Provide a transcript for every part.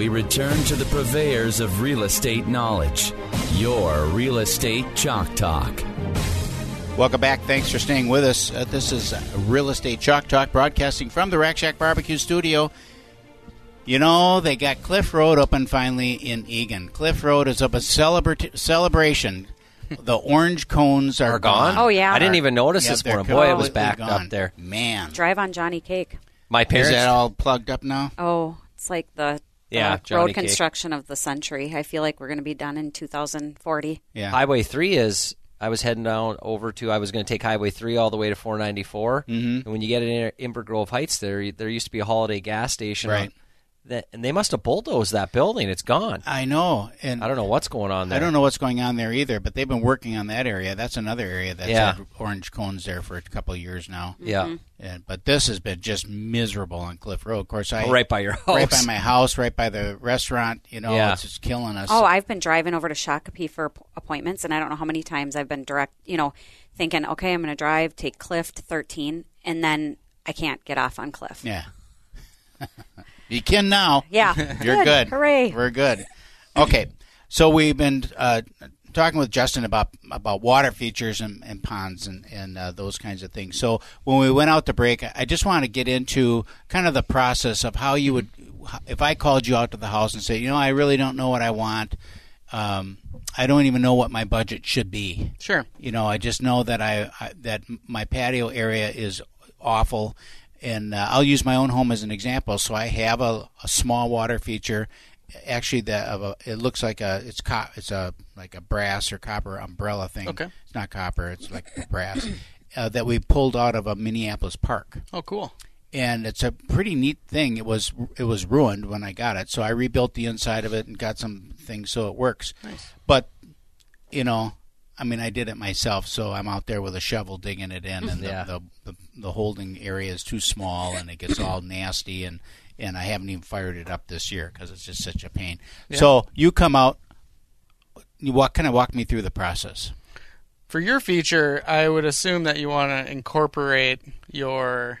we return to the purveyors of real estate knowledge, your Real Estate Chalk Talk. Welcome back. Thanks for staying with us. Uh, this is Real Estate Chalk Talk broadcasting from the Rack Shack Barbecue Studio. You know, they got Cliff Road open finally in Eagan. Cliff Road is up a celebra- celebration. The orange cones are, Are gone? Oh, yeah. I didn't even notice Yeah, this they're morning. Boy, it was back gone. up there. Man, Drive on Johnny Cake. My parents. is parents. that all plugged up now? Oh, it's like the, the Yeah, Johnny road Cake. construction of the century. I feel like we're going to be done in 2040. Yeah. Highway 3 is. I was heading down over to. I was going to take Highway 3 all the way to 494. Mm-hmm. And when you get in Inver Grove Heights, there there used to be a Holiday gas station. Right. That, and they must have bulldozed that building. It's gone. I know, and I don't know what's going on there. I don't know what's going on there either. But they've been working on that area. That's another area that's Yeah. had orange cones there for a couple of years now. Yeah. Mm-hmm. And, but this has been just miserable on Cliff Road. Of course, I Oh, right by your house. right by my house, right by the restaurant. You know, Yeah. it's just killing us. Oh, I've been driving over to Shakopee for appointments, and I don't know how many times I've been direct, you know, thinking, okay, I'm going to drive, take Cliff to 13, and then I can't get off on Cliff. yeah. you can now. Yeah. You're good. Hooray. We're good. Okay, so we've been uh, talking with Justin about about water features and, and ponds and and uh, those kinds of things. So when we went out to break, I just want to get into kind of the process of how you would, if I called you out to the house and said, you know, I really don't know what I want. Um, I don't even know what my budget should be. Sure. You know, I just know that I, I that my patio area is awful, and uh, I'll use my own home as an example. So I have a, a small water feature. Actually, that of a, it looks like a it's co- it's a like a brass or copper umbrella thing. Okay. it's not copper. It's like brass uh, that we pulled out of a Minneapolis park Oh, cool. and it's a pretty neat thing. It was it was ruined when I got it, so I rebuilt the inside of it and got some things so it works. Nice. But you know, I mean, I did it myself, so I'm out there with a shovel digging it in, and the, Yeah. the, the the holding area is too small, and it gets all nasty, and and I haven't even fired it up this year because it's just such a pain. So you come out. You walk, kind of walk me through the process. For your feature, I would assume that you want to incorporate your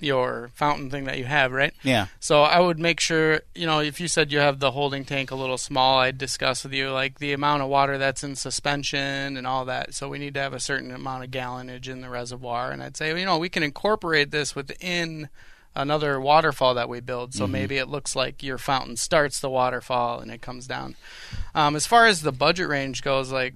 your fountain thing that you have, right? Yeah. So I would make sure, you know, if you said you have the holding tank a little small, I'd discuss with you like the amount of water that's in suspension and all that. So we need to have a certain amount of gallonage in the reservoir, and I'd say, you know, we can incorporate this within another waterfall that we build. So maybe it looks like your fountain starts the waterfall and it comes down. Um, as far as the budget range goes, like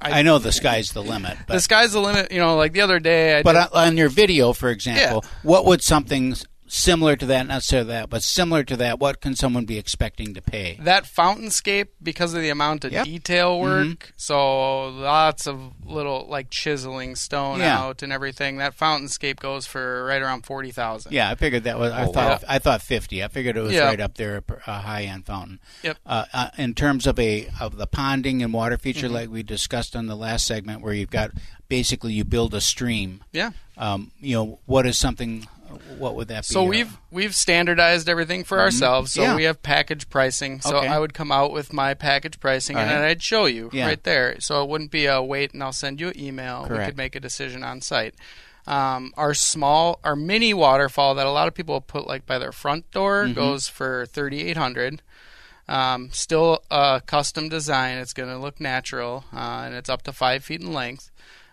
I know the sky's the limit, but the sky's the limit. You know, like the other day, I But did- on- your video, for example, what would something similar to that, not so that, but similar to that, what can someone be expecting to pay? that fountainscape because of the amount of Yep. detail work so lots of little like chiseling stone Yeah. out and everything that fountainscape goes for right around 40000 Yeah, I figured that was. I Oh, thought wow. I thought fifty. I figured it was Yeah. right up there, a high end fountain. Yep. Uh, uh, in terms of a of the ponding and water feature, Mm-hmm. like we discussed on the last segment, where you've got basically you build a stream. yeah Um, you know, what is something? What would that be? so we've we've standardized everything for ourselves so Yeah. we have package pricing so Okay. i would come out with my package pricing and All right. then i'd show you Yeah. right there so it wouldn't be a wait and i'll send you an email we could make a decision on site um, our small our mini waterfall that a lot of people put like by their front door Mm-hmm. goes for 3800 um, still a custom design. It's going to look natural, uh, and it's up to five feet in length.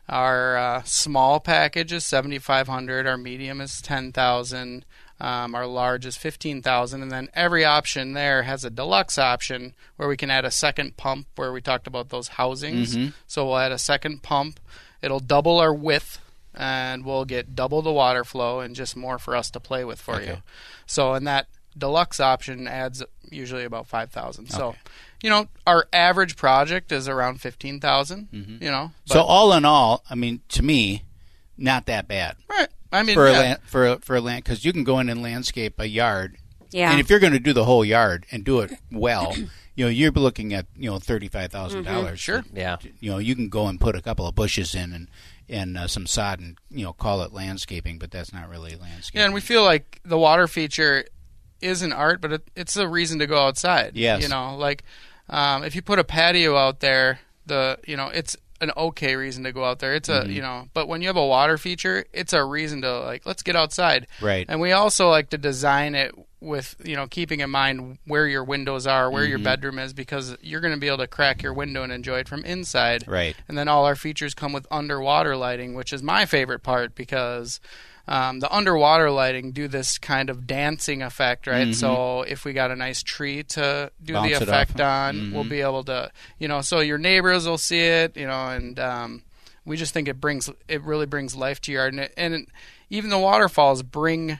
Our uh, small package is seventy five hundred. Our medium is ten thousand. Um, our large is fifteen thousand, and then every option there has a deluxe option where we can add a second pump. Where we talked about those housings, so we'll add a second pump. It'll double our width, and we'll get double the water flow and just more for us to play with for you. So, and that deluxe option adds usually about five thousand. So, you know, our average project is around fifteen You know, so all in all, I mean, to me, not that bad. right. I mean, for a yeah. land, for a, for a land because you can go in and landscape a yard. Yeah. And if you're going to do the whole yard and do it well, you know you're looking at you know thirty five dollars. Mm-hmm. Sure. Yeah. You know you can go and put a couple of bushes in and and uh, some sod and you know call it landscaping, but that's not really landscaping. Yeah, and we feel like the water feature is an art, but it, it's a reason to go outside. Yes. You know, like um, if you put a patio out there, the you know it's an okay reason to go out there. It's a you know, but when you have a water feature, it's a reason to like let's get outside. Right. And we also like to design it with you know keeping in mind where your windows are, where your bedroom is, because you're going to be able to crack your window and enjoy it from inside. Right. And then all our features come with underwater lighting, which is my favorite part because um, the underwater lighting do this kind of dancing effect, right? So if we got a nice tree to do Mm-hmm. Bounce the effect on, we'll be able to, you know, so your neighbors will see it, you know, and um, we just think it brings it really brings life to your yard, and, it, and it, even the waterfalls bring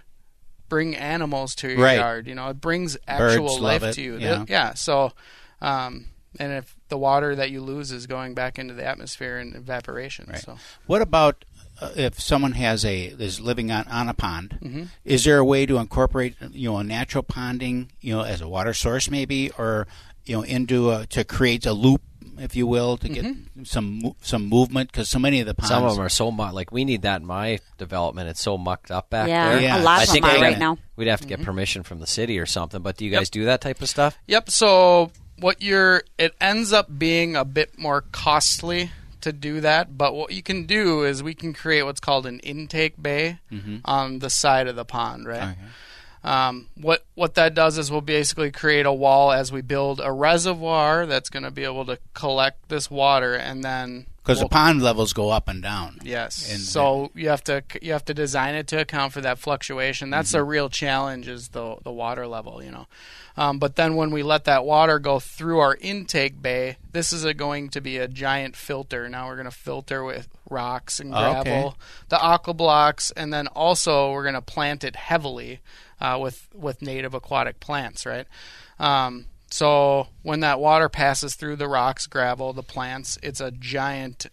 bring animals to your Right. yard. You know, it brings actual love life it, to you. yeah. yeah. So, um, and if the water that you lose is going back into the atmosphere and evaporation, Right. so What about if someone has a is living on, on a pond? Mm-hmm. Is there a way to incorporate you know a natural ponding you know as a water source maybe or you know into a, to create a loop if you will to get Mm-hmm. some some movement because so many of the ponds Some of them are so mucked. Like we need that in my development. It's so mucked up back Yeah, there. Yeah. a lot I of think them are right now. We'd have to Mm-hmm. get permission from the city or something. But do you guys do that type of stuff? Yep. So what you're, it ends up being a bit more costly to do that. But what you can do is we can create what's called an intake bay on the side of the pond, right? Okay. Um, what what that does is we'll basically create a wall as we build a reservoir that's going to be able to collect this water, and then because we'll- the pond levels go up and down. Yes. And so you have to you have to design it to account for that fluctuation. That's Mm-hmm. a real challenge is the the water level, you know. Um, but then when we let that water go through our intake bay, this is a, going to be a giant filter. Now we're going to filter with rocks and Okay. gravel, the aqua blocks, and then also we're going to plant it heavily uh, with with native aquatic plants, right? Um, so when that water passes through the rocks, gravel, the plants, it's a giant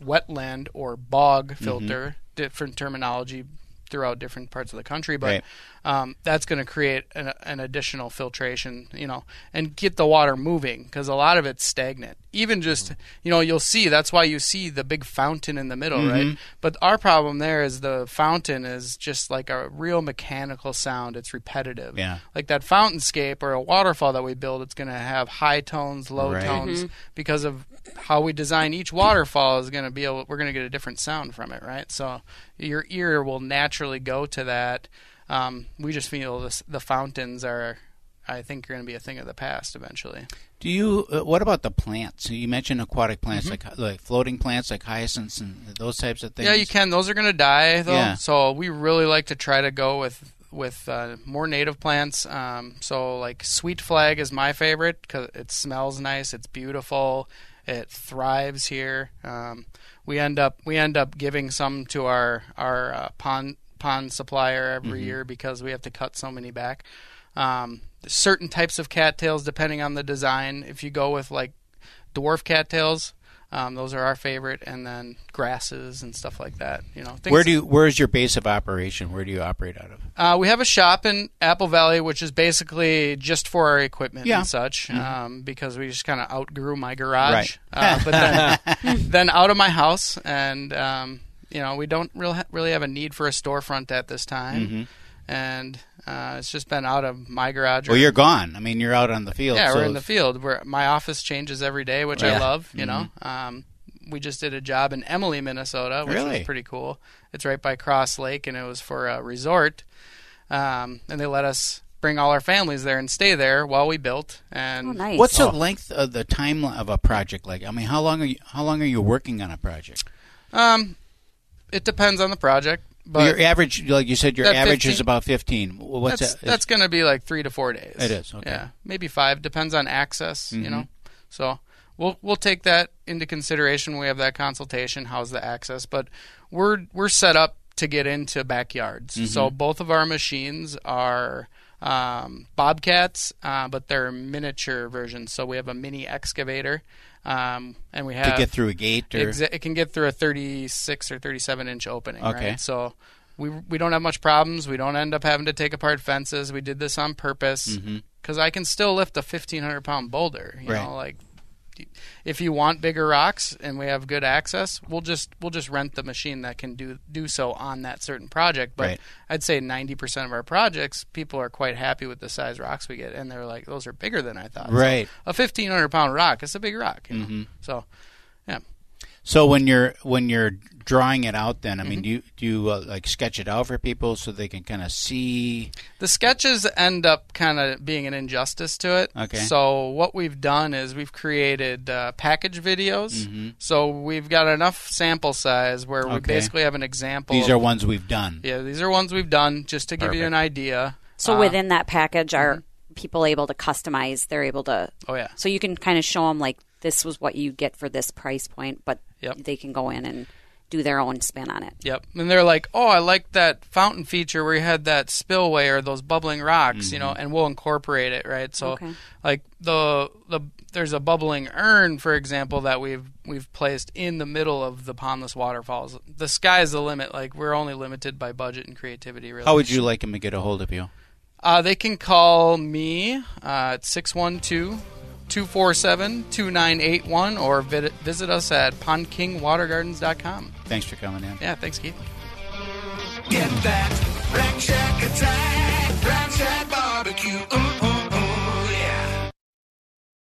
wetland or bog Mm-hmm. filter, different terminology throughout different parts of the country, but Right. Um, that's going to create an, an additional filtration, you know, and get the water moving because a lot of it's stagnant. Even just, you know, you'll see that's why you see the big fountain in the middle, Mm-hmm. right? But our problem there is the fountain is just like a real mechanical sound. It's repetitive. Yeah. Like that fountainscape or a waterfall that we build, it's going to have high tones, low Right. tones because of how we design each waterfall is going to be able we're going to get a different sound from it right so your ear will naturally go to that um, we just feel this, the fountains are i think going to be a thing of the past eventually Do you? Uh, what about the plants? You mentioned aquatic plants, Mm-hmm. like like floating plants, like hyacinths and those types of things. yeah you can those are going to die though Yeah. so we really like to try to go with with uh, more native plants um, so like sweet flag is my favorite because it smells nice it's beautiful it thrives here um, we end up we end up giving some to our our uh, pond pond supplier every year because we have to cut so many back um, certain types of cattails depending on the design if you go with like dwarf cattails um, those are our favorite and then grasses and stuff like that you know Where do you? Where is your base of operation? Where do you operate out of? uh, we have a shop in Apple Valley, which is basically just for our equipment Yeah. and such, um, because we just kind of outgrew my garage. Right. Uh, but then, then out of my house, and um, you know, we don't really ha- really have a need for a storefront at this time, Mm-hmm. and uh, it's just been out of my garage. or- Well, you're gone. I mean, you're out on the field. yeah, so we're in the field. Where my office changes every day, which I love. You know, um, we just did a job in Emily, Minnesota, which Really? was pretty cool. It's right by Cross Lake, and it was for a resort. Um, and they let us bring all our families there and stay there while we built. And Oh, nice. What's the length of the time of a project like? I mean, how long are you? How long are you working on a project? um, it depends on the project, but your average, like you said, your average is about fifteen. What's that's that? that's going to be like three to four days. It is, okay. Mm-hmm. Yeah, maybe five. Depends on access. You know, so we'll we'll take that into consideration. when We have that consultation. How's the access? But we're we're set up to get into backyards. Mm-hmm. So both of our machines are. Um, Bobcats, uh, but they're miniature versions. So we have a mini excavator, um, and we have to get through a gate or Exa- it can get through a 36 or 37 inch opening. Okay. Right? So we we don't have much problems. We don't end up having to take apart fences. We did this on purpose because I can still lift a fifteen hundred pound boulder. You Right. know, like if you want bigger rocks and we have good access, we'll just we'll just rent the machine that can do do so on that certain project. But Right. I'd say ninety percent of our projects, people are quite happy with the size rocks we get, and they're like, those are bigger than I thought. So Right. a fifteen hundred pound rock, it's a big rock. You know? Mm-hmm. So, yeah. So when you're when you're drawing it out, then I Mm-hmm. mean, do you do you uh, like sketch it out for people so they can kind of see? The sketches end up kind of being an injustice to it. Okay. So what we've done is we've created uh, package videos. Mm-hmm. So we've got enough sample size where we Okay. basically have an example. These of- are ones we've done. yeah, these are ones we've done just to give you an idea. So Uh, within that package, are people able to customize? They're able to. Oh yeah. So you can kind of show them like this was what you get for this price point, but Yep. they can go in and do their own spin on it. Yep. And they're like, "Oh, I like that fountain feature where you had that spillway or those bubbling rocks, you know, and we'll incorporate it, right?" So Okay. like the the there's a bubbling urn, for example, that we've we've placed in the middle of the pondless waterfalls. The sky's the limit. Like we're only limited by budget and creativity. Really. How would you like them to get a hold of you? Uh, they can call me uh, at 612 247 2981 or visit us at pondkingwatergardens.com. Thanks for coming in. Yeah, thanks, Keith. Get that Rack Shack attack, Rack Shack barbecue. Ooh,